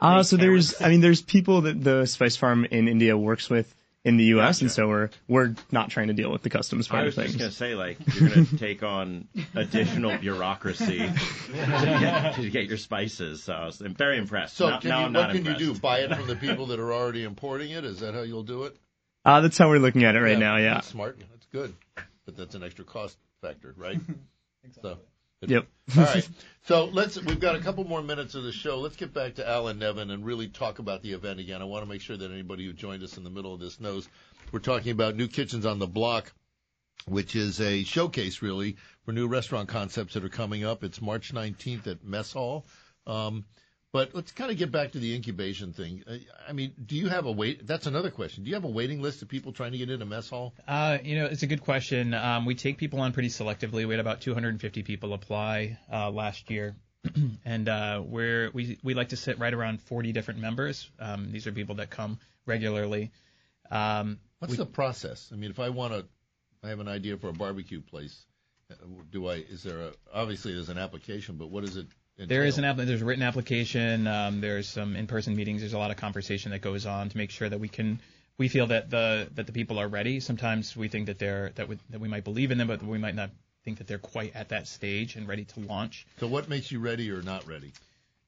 Uh, so there's. I mean, there's people that the spice farm in India works with in the U.S., and so we're we're not trying to deal with the customs part I was of things. just gonna say like you're gonna take on additional bureaucracy to, get, to get your spices. So I was I'm very impressed. So now, can now you, I'm what not can you do? Buy it from the people that are already importing it? Is that how you'll do it? Uh, that's how we're looking at it right now. Yeah. That's smart. That's good. But that's an extra cost factor, right? So. Yep. All right. So let's. We've got a couple more minutes of the show. Let's get back to Alan Nevin and really talk about the event again. I want to make sure that anybody who joined us in the middle of this knows we're talking about New Kitchens on the Block, which is a showcase really for new restaurant concepts that are coming up. It's March 19th at Mess Hall. Um, but let's kind of get back to the incubation thing. Uh, I mean, do you have a wait? That's another question. Do you have a waiting list of people trying to get into Mess Hall? Uh, you know, it's a good question. Um, we take people on pretty selectively. We had about 250 people apply uh, last year, and uh, we're we we like to sit right around 40 different members. Um, these are people that come regularly. Um, What's we- the process? I mean, if I want to, I have an idea for a barbecue place. Uh, Do I? Is there a? Obviously, there's an application, but what is it? There is an app. There's a written application. Um, there's some in-person meetings. There's a lot of conversation that goes on to make sure that we can. We feel that the that the people are ready. Sometimes we think that they're that we, that we might believe in them, but we might not think that they're quite at that stage and ready to launch. So, what makes you ready or not ready?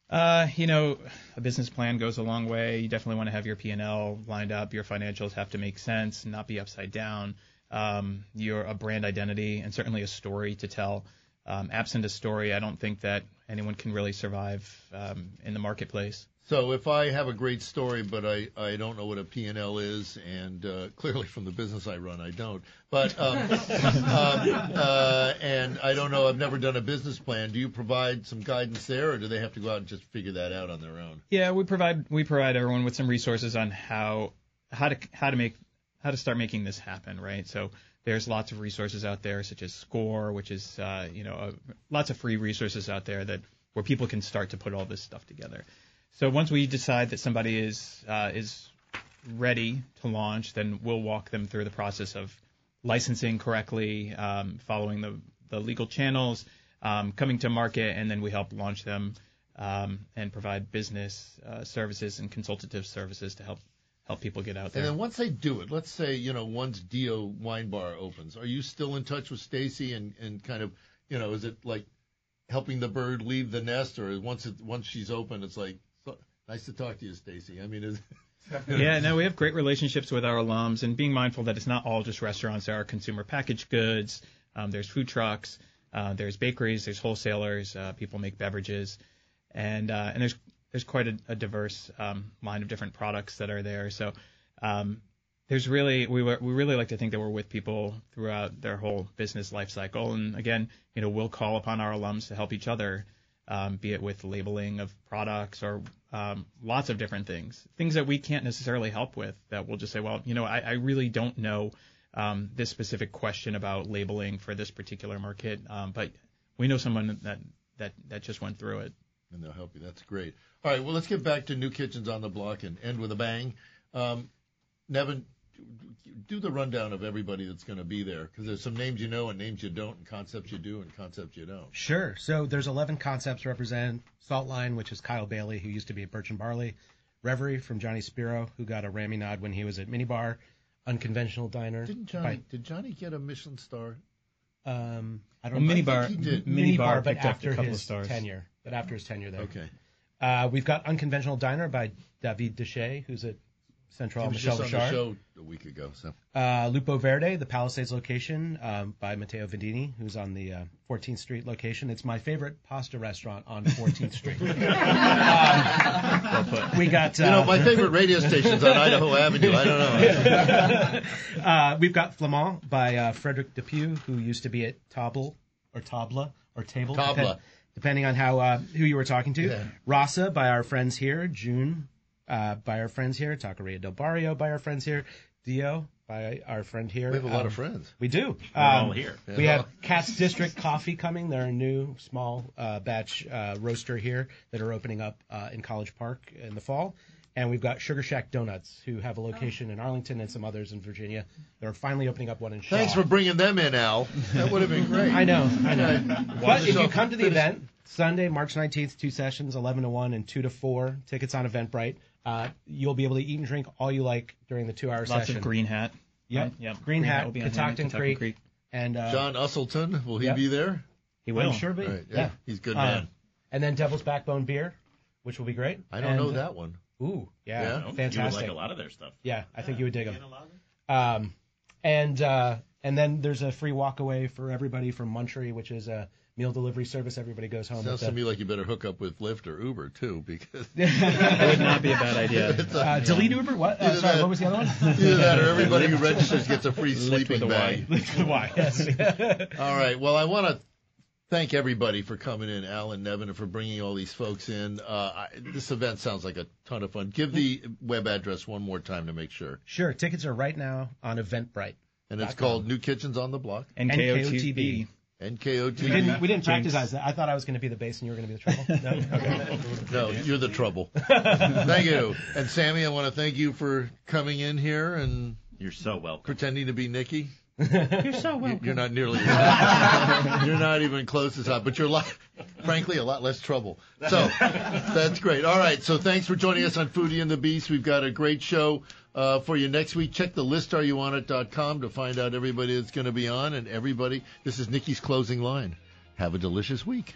Uh, you know, a business plan goes a long way. You definitely want to have your P&L lined up. Your financials have to make sense, not be upside down. Um, you're a brand identity and certainly a story to tell. Um, absent a story, I don't think that anyone can really survive um, in the marketplace. So, if I have a great story, but I, I don't know what a P&L is, and uh, clearly from the business I run, I don't. But um, um, uh, and I don't know. I've never done a business plan. Do you provide some guidance there, or do they have to go out and just figure that out on their own? Yeah, we provide we provide everyone with some resources on how how to how to make how to start making this happen, right? So there's lots of resources out there, such as Score, which is uh, you know uh, lots of free resources out there that where people can start to put all this stuff together. So once we decide that somebody is uh, is ready to launch, then we'll walk them through the process of licensing correctly, um, following the, the legal channels, um, coming to market, and then we help launch them um, and provide business uh, services and consultative services to help help people get out there. And then once they do it, let's say you know once Dio Wine Bar opens, are you still in touch with Stacy and and kind of you know is it like helping the bird leave the nest, or once it once she's open, it's like so, nice to talk to you, Stacy. I mean, is yeah, no, we have great relationships with our alums, and being mindful that it's not all just restaurants. There are consumer packaged goods. Um, there's food trucks. Uh, there's bakeries. There's wholesalers. Uh, people make beverages, and uh, and there's there's quite a, a diverse um, line of different products that are there. So um, there's really we were, we really like to think that we're with people throughout their whole business life cycle. And again, you know, we'll call upon our alums to help each other, um, be it with labeling of products or um, lots of different things, things that we can't necessarily help with. That we'll just say, well, you know, I, I really don't know um, this specific question about labeling for this particular market, um, but we know someone that that that just went through it. And they'll help you. That's great. All right, well, let's get back to New Kitchens on the Block and end with a bang. Um, Nevin, do the rundown of everybody that's going to be there because there's some names you know and names you don't, and concepts you do and concepts you don't. Sure. So there's 11 concepts represent Saltline, which is Kyle Bailey, who used to be at Birch and Barley. Reverie from Johnny Spero, who got a Rammy nod when he was at Minibar. Unconventional Diner. Didn't Johnny? Did Johnny get a Michelin star? Um, I don't know. Minibar- I think he did. Minibar Minibar, but picked up a after couple of his stars. tenure. But after his tenure there. Okay. Uh, we've got Unconventional Diner by David Deshaies, who's at Central He was Michelle just on the show a week ago. So Uh, Lupo Verde, the Palisades location um, by Matteo Venini, who's on the uh, 14th Street location. It's my favorite pasta restaurant on 14th Street. Um, we got. Uh, you know, my favorite radio station's on Idaho Avenue. I don't know. uh, we've got Flamant by uh, Frederik De Pue, who used to be at Table or Tabla or Table, Tabla. Depending on how uh, who you were talking to. Yeah. Rasa by our friends here. June uh, by our friends here. Taqueria del Barrio by our friends here. Dio by our friend here. We have a lot Um, of friends. We do. We're all here. We Yeah. have Cats District Coffee coming. They're a new small uh, batch uh, roaster here that are opening up uh, in College Park in the fall. And we've got Sugar Shack Donuts, who have a location in Arlington and some others in Virginia. They're finally opening up one in Shaw. Thanks for bringing them in, Al. That would have been great. I know, I know. But if you come to the finish- event, Sunday, March 19th, two sessions, 11 to 1 and 2 to 4, tickets on Eventbrite. Uh, you'll be able to eat and drink all you like during the two hour Lots session. of green hat. Yep. Right? Yep. Green, hat, will be Catoctin Catoctin Creek, And uh, John Usselton, will he Yep. be there? He I'm sure be. Right, yeah. yeah. He's a good Uh, man. and then Devil's Backbone Beer, which will be great. I don't And- know that one. Ooh, yeah, Yeah? fantastic. You would like a lot of their stuff. Yeah, I think you would dig them. Um, and uh, and then there's a free walk away for everybody from Munchery, which is a meal delivery service. Everybody goes home. Sounds with to the- me like you better hook up with Lyft or Uber too, because It would not be a bad idea. It's a- Uh, delete Uber. What? Uh, Either sorry, that- what was the other one? Either that, or everybody who registers gets a free Lyft sleeping with a bag. Y. Lyft with a Y, yes. all right. Well, I want to thank everybody for coming in, Alan, Nevin, and for bringing all these folks in. Uh, I, this event sounds like a ton of fun. Give the web address one more time to make sure. Sure, tickets are right now on Eventbrite. And it's called New Kitchens on the Block. NKOTB. NKOTB. We didn't, we didn't practice that. I thought I was going to be the bass and you were going to be the trouble. No? Okay. No, you're the trouble. thank you. And Sammy, I want to thank you for coming in here and You're so welcome. pretending to be Nikki. You're so welcome. You're not nearly. you're not even close as hot, but you're, a lot, frankly, a lot less trouble. So that's great. All right. So thanks for joining us on Foodie and the Beast. We've got a great show uh, for you next week. Check the list. Are you on it.com to find out everybody that's going to be on and everybody. This is Nikki's closing line. Have a delicious week.